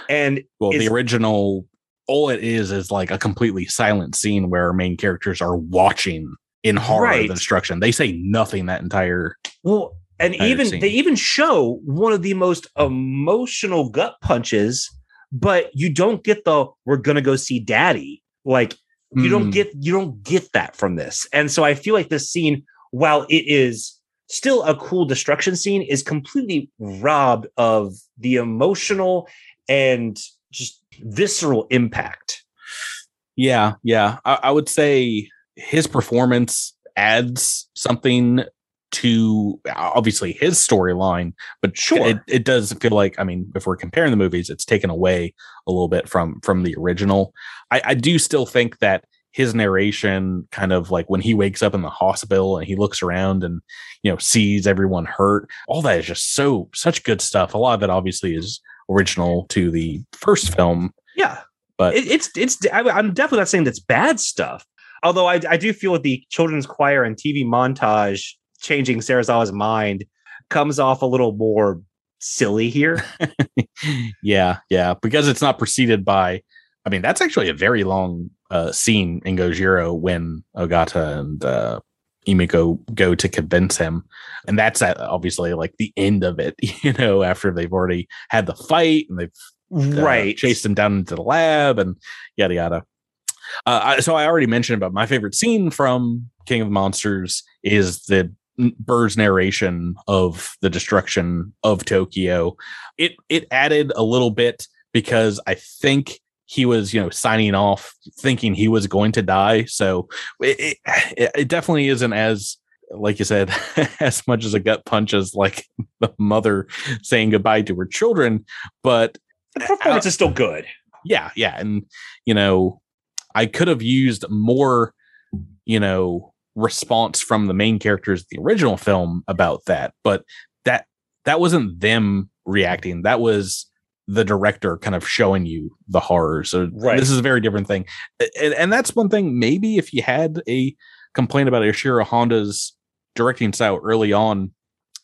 S1: and
S2: well the original all it is is like a completely silent scene where our main characters are watching in horror right. of destruction. They say nothing that entire
S1: well, and entire even scene. they even show one of the most emotional gut punches, but you don't get the "we're gonna go see daddy." Like you mm. don't hmm. get you don't get that from this, and so I feel like this scene, while it is still a cool destruction scene, is completely robbed of the emotional and just visceral impact.
S2: Yeah, yeah, I, I would say his performance adds something to uh, obviously his storyline, but sure, it, it does feel like I mean, if we're comparing the movies, it's taken away a little bit from from the original. I, I do still think that his narration kind of like when he wakes up in the hospital and he looks around and you know sees everyone hurt all that is just so such good stuff. A lot of it obviously is original to the first film.
S1: Yeah. But it, it's it's i'm definitely not saying that's bad stuff Although I, I do feel that the children's choir and TV montage changing Serizawa's mind comes off a little more silly here. *laughs*
S2: yeah, yeah, because it's not preceded by. I mean, that's actually a very long uh, scene in Gojira when Ogata and uh, Emiko go to convince him, and that's at, obviously like the end of it. *laughs* You know, after they've already had the fight and they've uh,
S1: right.
S2: chased him down into the lab and yada yada. Uh, I, so I already mentioned about my favorite scene from King of Monsters is the Burr's narration of the destruction of Tokyo. It it added a little bit because I think he was you know signing off thinking he was going to die. So it, it, it definitely isn't as like you said *laughs* as much as a gut punch as like *laughs* the mother saying goodbye to her children, but
S1: the performance is still good.
S2: Yeah, yeah, and you know I could have used more you know response from the main characters of the original film about that but that that wasn't them reacting that was the director kind of showing you the horror so
S1: right.
S2: this is a very different thing and, and that's one thing maybe if you had a complaint about Ishiro Honda's directing style early on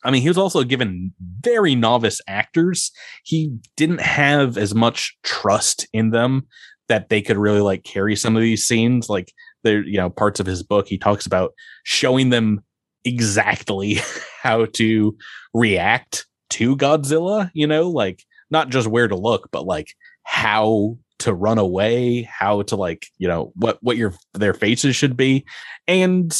S2: I mean, he was also given very novice actors. He didn't have as much trust in them that they could really like carry some of these scenes. Like there, you know, parts of his book, he talks about showing them exactly *laughs* how to react to Godzilla, you know, like not just where to look, but like how to run away, how to like, you know, what what your their faces should be. And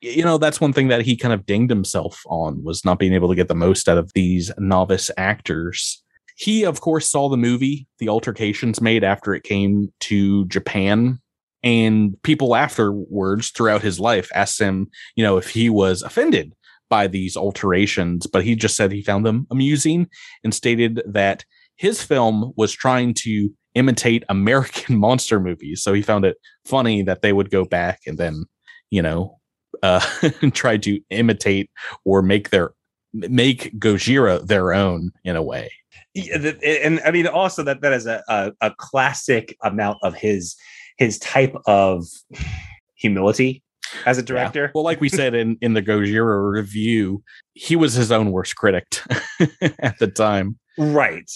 S2: you know, that's one thing that he kind of dinged himself on was not being able to get the most out of these novice actors. He, of course, saw the movie, the altercations made after it came to Japan and people afterwards throughout his life asked him, you know, if he was offended by these alterations, but he just said he found them amusing and stated that his film was trying to imitate American *laughs* monster movies. So he found it funny that they would go back and then, you know, uh, *laughs* try to imitate or make their make Gojira their own in a way.
S1: Yeah, and I mean also that that is a, a, a classic amount of his his type of humility as a director.
S2: Yeah. Well, like we said in in the Gojira review, he was his own worst critic *laughs* at the time.
S1: Right.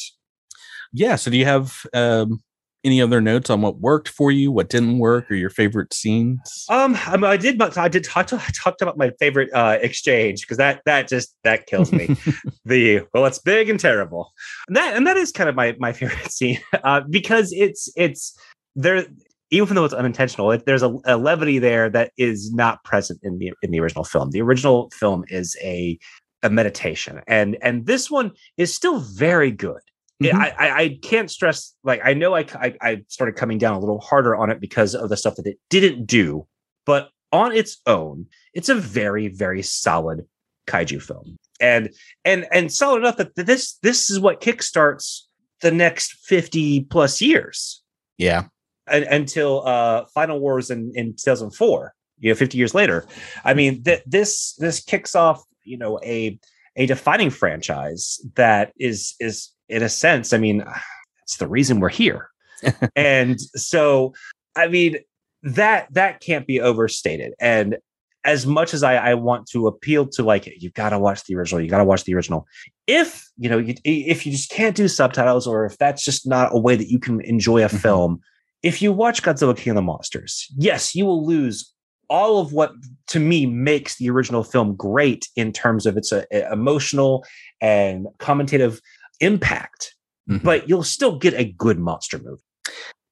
S2: Yeah. So, do you have um, any other notes on what worked for you, what didn't work, or your favorite scenes?
S1: Um, I, mean, I did. I did talk. To, I talked about my favorite uh, exchange because that that just that kills me. *laughs* the well, it's big and terrible. And that and that is kind of my my favorite *laughs* scene uh, because it's it's there even though it's unintentional, it, there's a, a, levity there that is not present in the in the original film. The original film is a a meditation, and and this one is still very good. Mm-hmm. I, I, I can't stress like I know I, I I started coming down a little harder on it because of the stuff that it didn't do, but on its own, it's a very very solid kaiju film, and and and solid enough that this this is what kickstarts the next fifty plus years.
S2: Yeah,
S1: until uh, Final Wars in, in 2004, you know, 50 years later. I mean, th- this this kicks off, you know, a a defining franchise that is is in a sense, I mean, *sighs* it's the reason we're here. *laughs* and so, I mean, that that can't be overstated. And as much as I, I want to appeal to like you've got to watch the original, you got to watch the original. If you know, you, if you just can't do subtitles, or if that's just not a way that you can enjoy a mm-hmm. film, if you watch Godzilla King of the Monsters, yes, you will lose all of what to me makes the original film great in terms of its uh, emotional and commentative impact, mm-hmm. but you'll still get a good monster movie.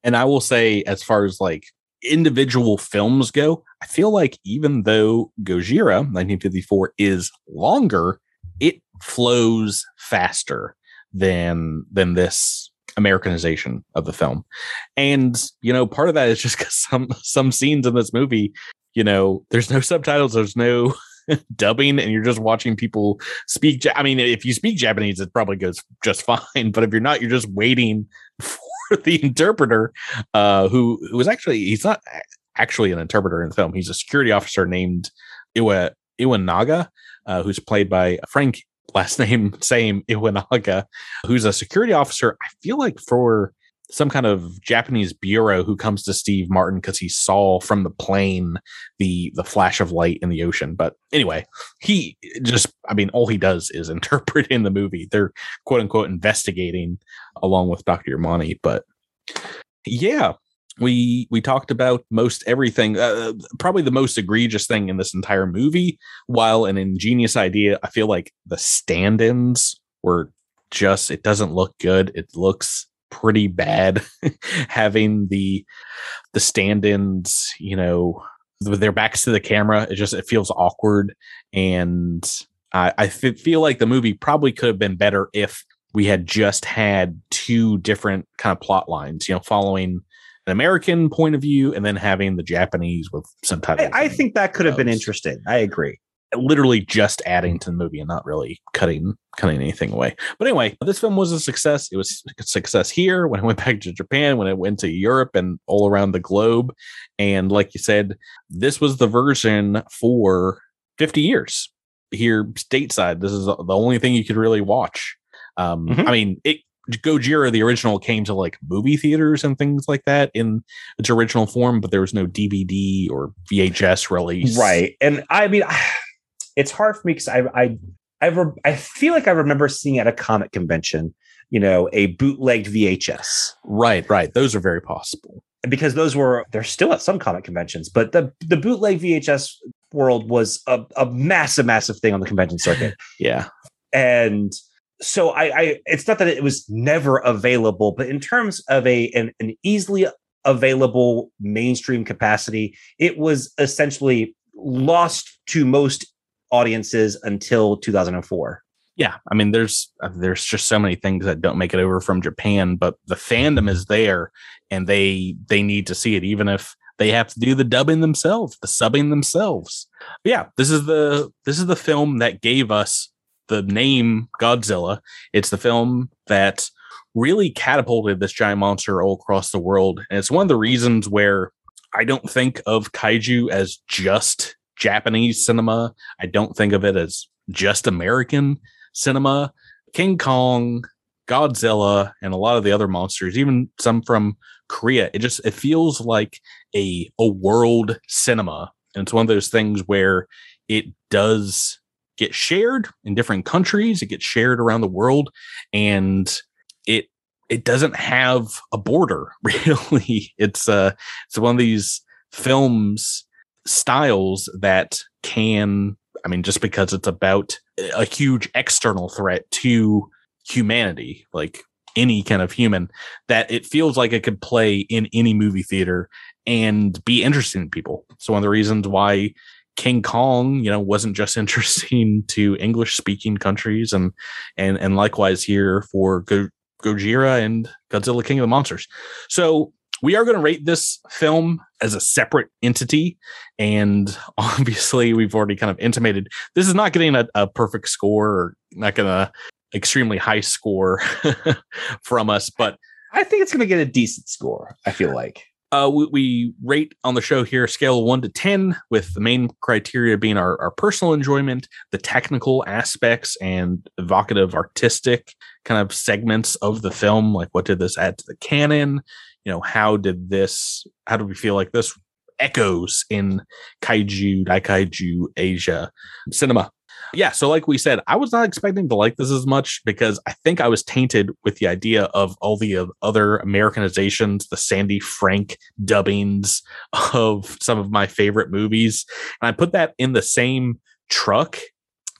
S2: And I will say, as far as like individual films go, I feel like even though Gojira 1954 is longer, it flows faster than than this Americanization of the film. And, you know, part of that is just because *laughs* some some scenes in this movie, you know, there's no subtitles, there's no *laughs* dubbing, and you're just watching people speak. I mean, if you speak Japanese, it probably goes just *laughs* fine. But if you're not, you're just waiting *laughs* for the interpreter, uh, who who is actually he's not actually an interpreter in the film. He's a security officer named Iwa Iwanaga, uh, who's played by Frank last name same Iwanaga, who's a security officer. I feel like for some kind of Japanese bureau who comes to Steve Martin because he saw from the plane the the flash of light in the ocean. But anyway, he just I mean, all he does is *laughs* interpret in the movie. They're quote unquote investigating along with Dr. Yamane. But yeah, we we talked about most everything. Uh, probably the most egregious thing in this entire movie, while an ingenious idea, I feel like the stand-ins were just it doesn't look good. It looks pretty bad *laughs* having the the stand-ins you know with their backs to the camera it just it feels awkward. And i i feel like the movie probably could have been better if we had just had two different kind of plot lines you know following an american point of view and then having the japanese with subtitles
S1: i, I think that could have been interesting. I agree
S2: literally just adding to the movie and not really cutting cutting anything away. But anyway, this film was a success. It was a success here when it went back to Japan, when it went to Europe and all around the globe. And like you said, this was the version for 50 years here stateside. This is the only thing you could really watch. Um, mm-hmm. I mean, it Gojira, the original, came to like movie theaters and things like that in its original form, but there was no DVD or VHS release.
S1: Right. And I mean, it's hard for me because I I I, re- I feel like I remember seeing at a comic convention, you know, a bootlegged VHS.
S2: Right, right. Those are very possible.
S1: Because those were they're still at some comic conventions, but the the bootleg VHS world was a, a massive, massive thing on the convention circuit. *laughs*
S2: yeah.
S1: And so I, I it's not that it was never available, but in terms of a an, an easily available mainstream capacity, it was essentially lost to most audiences until 2004
S2: yeah i mean there's uh, there's just so many things that don't make it over from japan but the fandom is there and they they need to see it even if they have to do the dubbing themselves the subbing themselves. But yeah this is the this is the film that gave us the name godzilla. It's the film that really catapulted this giant monster all across the world and it's one of the reasons where i don't think of kaiju as just Japanese cinema. I don't think of it as just American cinema. King Kong, Godzilla, and a lot of the other monsters, even some from Korea, it just it feels like a a world cinema. And it's one of those things where it does get shared in different countries, it gets shared around the world, and it it doesn't have a border *laughs* really. It's uh it's one of these films styles that can i mean just because it's about a huge external threat to humanity like any kind of human that it feels like it could play in any movie theater and be interesting to people. So one of the reasons why king kong you know wasn't just *laughs* interesting to english speaking countries and and and likewise here for Go- gojira and godzilla king of the monsters. So we are going to rate this film as a separate entity. And *laughs* obviously, we've already kind of intimated this is not getting a, a perfect score or not going to extremely high score *laughs* from us, but
S1: I think it's going to get a decent score. I feel like.
S2: Uh, we, we, rate on the show here scale one to 10, with the main criteria being our, our personal enjoyment, the technical aspects, and evocative artistic kind of segments of the film. Like, what did this add to the canon? You know, how did this, how do we feel like this echoes in kaiju, daikaiju, Asia cinema? Yeah, so like we said, I was not expecting to like this as much because I think I was tainted with the idea of all the uh, other Americanizations, the Sandy Frank dubbings of some of my favorite movies. And I put that in the same truck,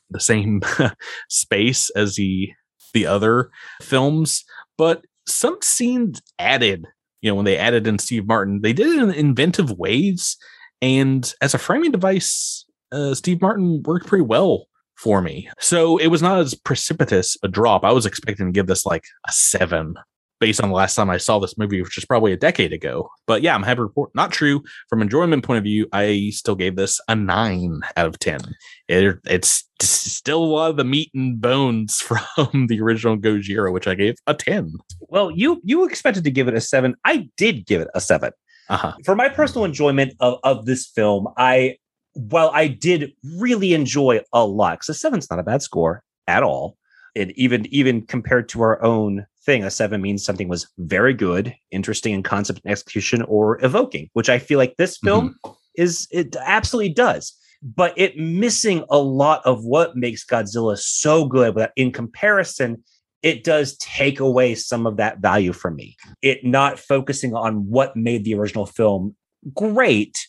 S2: the same *laughs* space as the the other films, but some scenes added you know, when they added in Steve Martin, they did it in inventive ways. And as a framing device, uh, Steve Martin worked pretty well for me. So it was not as precipitous a drop. I was expecting to give this like a seven based on the last time I saw this movie, which is probably a decade ago. But yeah, I'm happy to report not true. From enjoyment point of view, I still gave this a nine out of ten. It, it's still a lot of the meat and bones *laughs* from the original Gojira, which I gave a ten.
S1: Well, you you expected to give it a seven. I did give it a 7
S2: uh-huh.
S1: For my personal enjoyment of, of this film, I while I did really enjoy a lot, because a seven's not a bad score at all. And even even compared to our own thing. A seven means something was very good, interesting in concept and execution, or evoking, which I feel like this film mm-hmm. is it absolutely does. But it missing a lot of what makes Godzilla so good. But in comparison, it does take away some of that value from me. It not focusing on what made the original film great.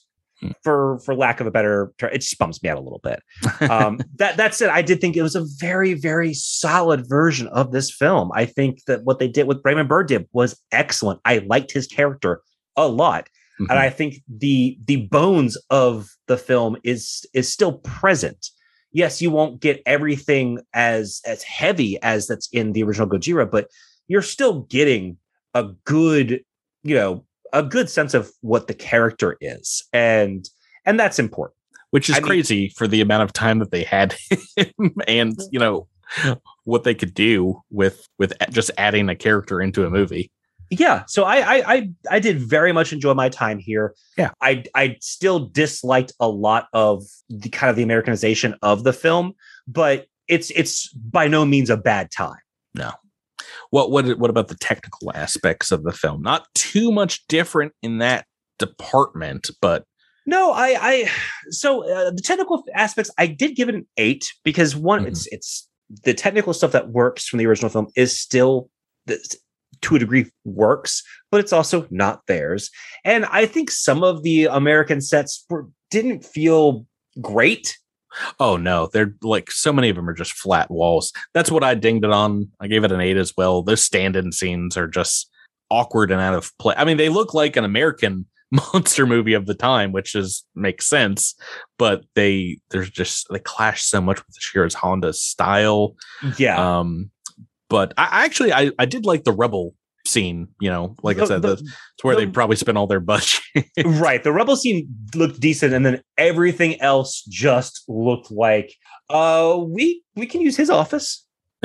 S1: For for lack of a better term, it just bums me out a little bit. Um, *laughs* that that said, I did think it was a very very solid version of this film. I think that what they did with Raymond Burr did was excellent. I liked his character a lot, mm-hmm. and I think the the bones of the film is is still present yes, you won't get everything as as heavy as that's in the original Gojira, but you're still getting a good, you know, a good sense of what the character is, and and that's important.
S2: Which is I crazy mean, for the amount of time that they had *laughs* him, and mm. you know what they could do with with just adding a character into a movie.
S1: Yeah so I, I i i did very much enjoy my time here.
S2: Yeah.
S1: I i still disliked a lot of the kind of the americanization of the film but it's it's by no means a bad time.
S2: No what what what about the technical aspects of the film not too much different in that department but
S1: no i i so uh, the technical aspects i did give it an eight because one mm-hmm. it's it's the technical stuff that works from the original film is still to a degree works, but it's also not theirs. And I think some of the American sets were, didn't feel great.
S2: Oh no, they're like so many of them are just flat walls. That's what I dinged it on. I gave it an eight as well. Those stand-in scenes are just awkward and out of place. I mean, they look like an American *laughs* monster movie of the time, which is makes sense, but they there's just they clash so much with Shiro's Honda style.
S1: Yeah.
S2: Um, but I actually I, I did like the rebel scene you know like the, i said the, it's where the, they probably spent all their *laughs* budget. *laughs*
S1: Right the rebel scene looked decent and then everything else just looked like uh we we can use his office. *laughs*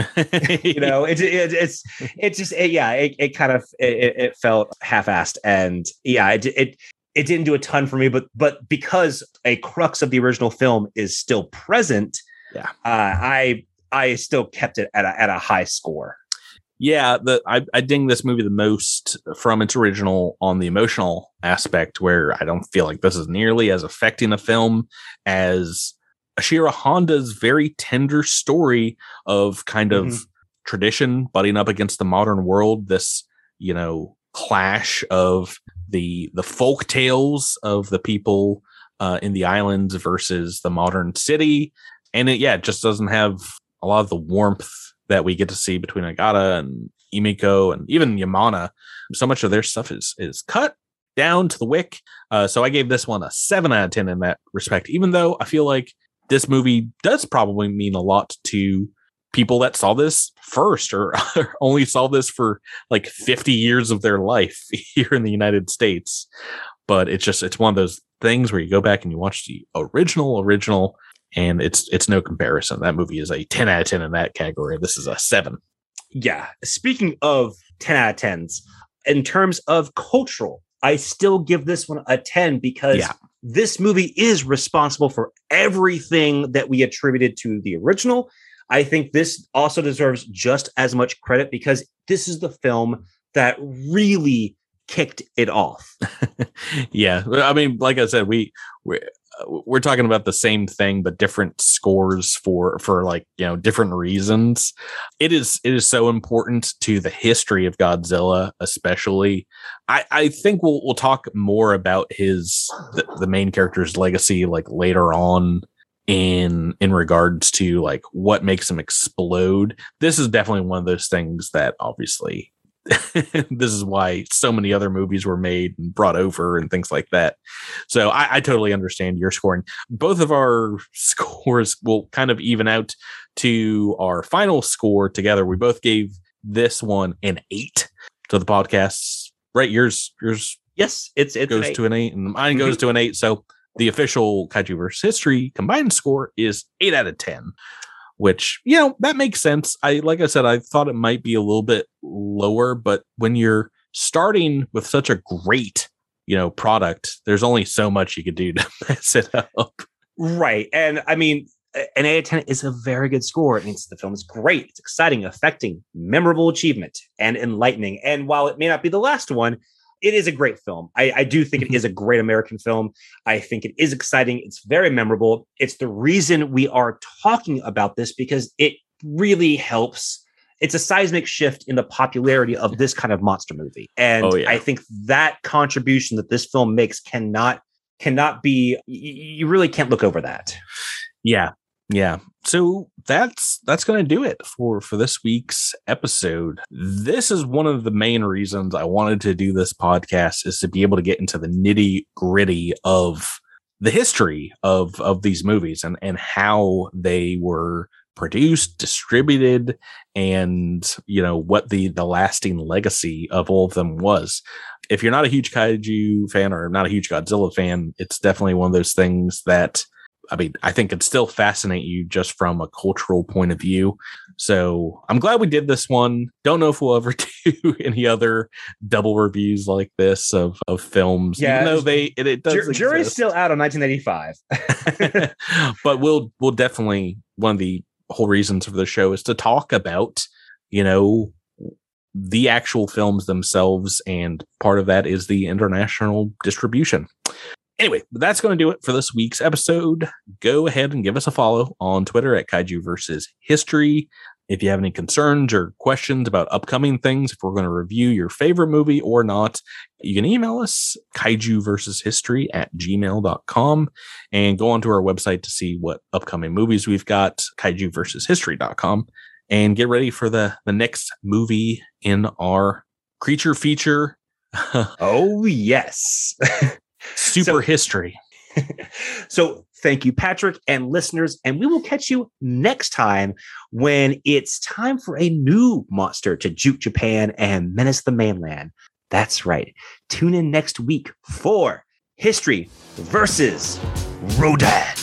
S1: You know it, it, it's it's just it, yeah it, it kind of it, it felt half-assed and yeah it, it it didn't do a ton for me but but because a crux of the original film is still present
S2: yeah.
S1: uh, i I still kept it at a, at a high score.
S2: Yeah, the I, I ding this movie the most from its original on the emotional aspect, where I don't feel like this is nearly as affecting a film as Ishiro Honda's very tender story of kind mm-hmm. of tradition butting up against the modern world. This, you know, clash of the the folk tales of the people uh, in the islands versus the modern city, and it yeah, it just doesn't have a lot of the warmth that we get to see between Ogata and Emiko and even Yamane. So much of their stuff is is cut down to the wick. Uh, so I gave this one a seven out of ten in that respect. Even though I feel like this movie does probably mean a lot to people that saw this first or *laughs* only saw this for like 50 years of their life *laughs* here in the United States. But it's just it's one of those things where you go back and you watch the original original and it's it's no comparison. That movie is a 10 out of 10 in that category. This is a 7.
S1: Yeah. Speaking of 10 out of 10s, in terms of cultural, I still give this one a 10 because yeah. this movie is responsible for everything that we attributed to the original. I think this also deserves just as much credit because this is the film that really kicked it off. *laughs*
S2: yeah. I mean, like I said, we, we we're talking about the same thing but different scores for for like you know different reasons. It is it is so important to the history of godzilla especially. I i think we'll we'll talk more about his the, the main character's legacy like later on in in regards to like what makes him explode. This is definitely one of those things that obviously *laughs* this is why so many other movies were made and brought over and things like that. So I, I, totally understand your scoring. Both of our *laughs* scores will kind of even out to our final score together. We both gave this one an eight to the podcast. Right? Yours, yours.
S1: Yes, it's it
S2: goes an to an eight, and mine goes mm-hmm. to an eight. So the official Kaiju versus History combined score is eight out of ten which you know that makes sense. I like I said, I thought it might be a little bit lower, but when you're starting with such a great you know product, there's only so much you could do *laughs* to mess it up.
S1: Right, and I mean, an 8 out of 10 is a very good score. It means the film is great. It's exciting, affecting, memorable achievement, and enlightening. And while it may not be the last one, it is a great film. I, I do think it mm-hmm. is a great American film. I think it is exciting. It's very memorable. It's the reason we are talking about this because it really helps. It's a seismic shift in the popularity of this kind of monster movie. And
S2: Oh, yeah.
S1: I think that contribution that this film makes cannot cannot be you really can't look over that.
S2: Yeah. Yeah. So that's that's going to do it for for this week's episode. This is one of the main reasons I wanted to do this podcast is to be able to get into the nitty gritty of the history of of these movies and and how they were produced, distributed, and you know what the the lasting legacy of all of them was. If you're not a huge kaiju fan or not a huge Godzilla fan, it's definitely one of those things that I mean, I think it'd still fascinate you just from a cultural point of view. So I'm glad we did this one. Don't know if we'll ever *laughs* do any other double reviews like this of of films.
S1: Yeah,
S2: even though they it, it does.
S1: Jur- jury's
S2: exist.
S1: still out on 1985. *laughs*
S2: but we'll we'll definitely one of the whole reasons for the show is to talk about you know the actual films themselves and part of that is the international distribution anyway that's going to do it for this week's episode. Go ahead and give us a follow on twitter at kaiju versus history. If you have any concerns or questions about upcoming things if we're going to review your favorite movie or not you can email us kaiju versus history at gmail.com and go onto our website to see what upcoming movies we've got kaiju versus history.com and get ready for the the next movie in our creature feature. *laughs*
S1: Oh yes. *laughs*
S2: super
S1: So-
S2: history *laughs*
S1: so thank you, Patrick and listeners, and we will catch you next time when it's time for a new monster to juke Japan and menace the mainland. That's right. Tune in next week for History versus Rodan.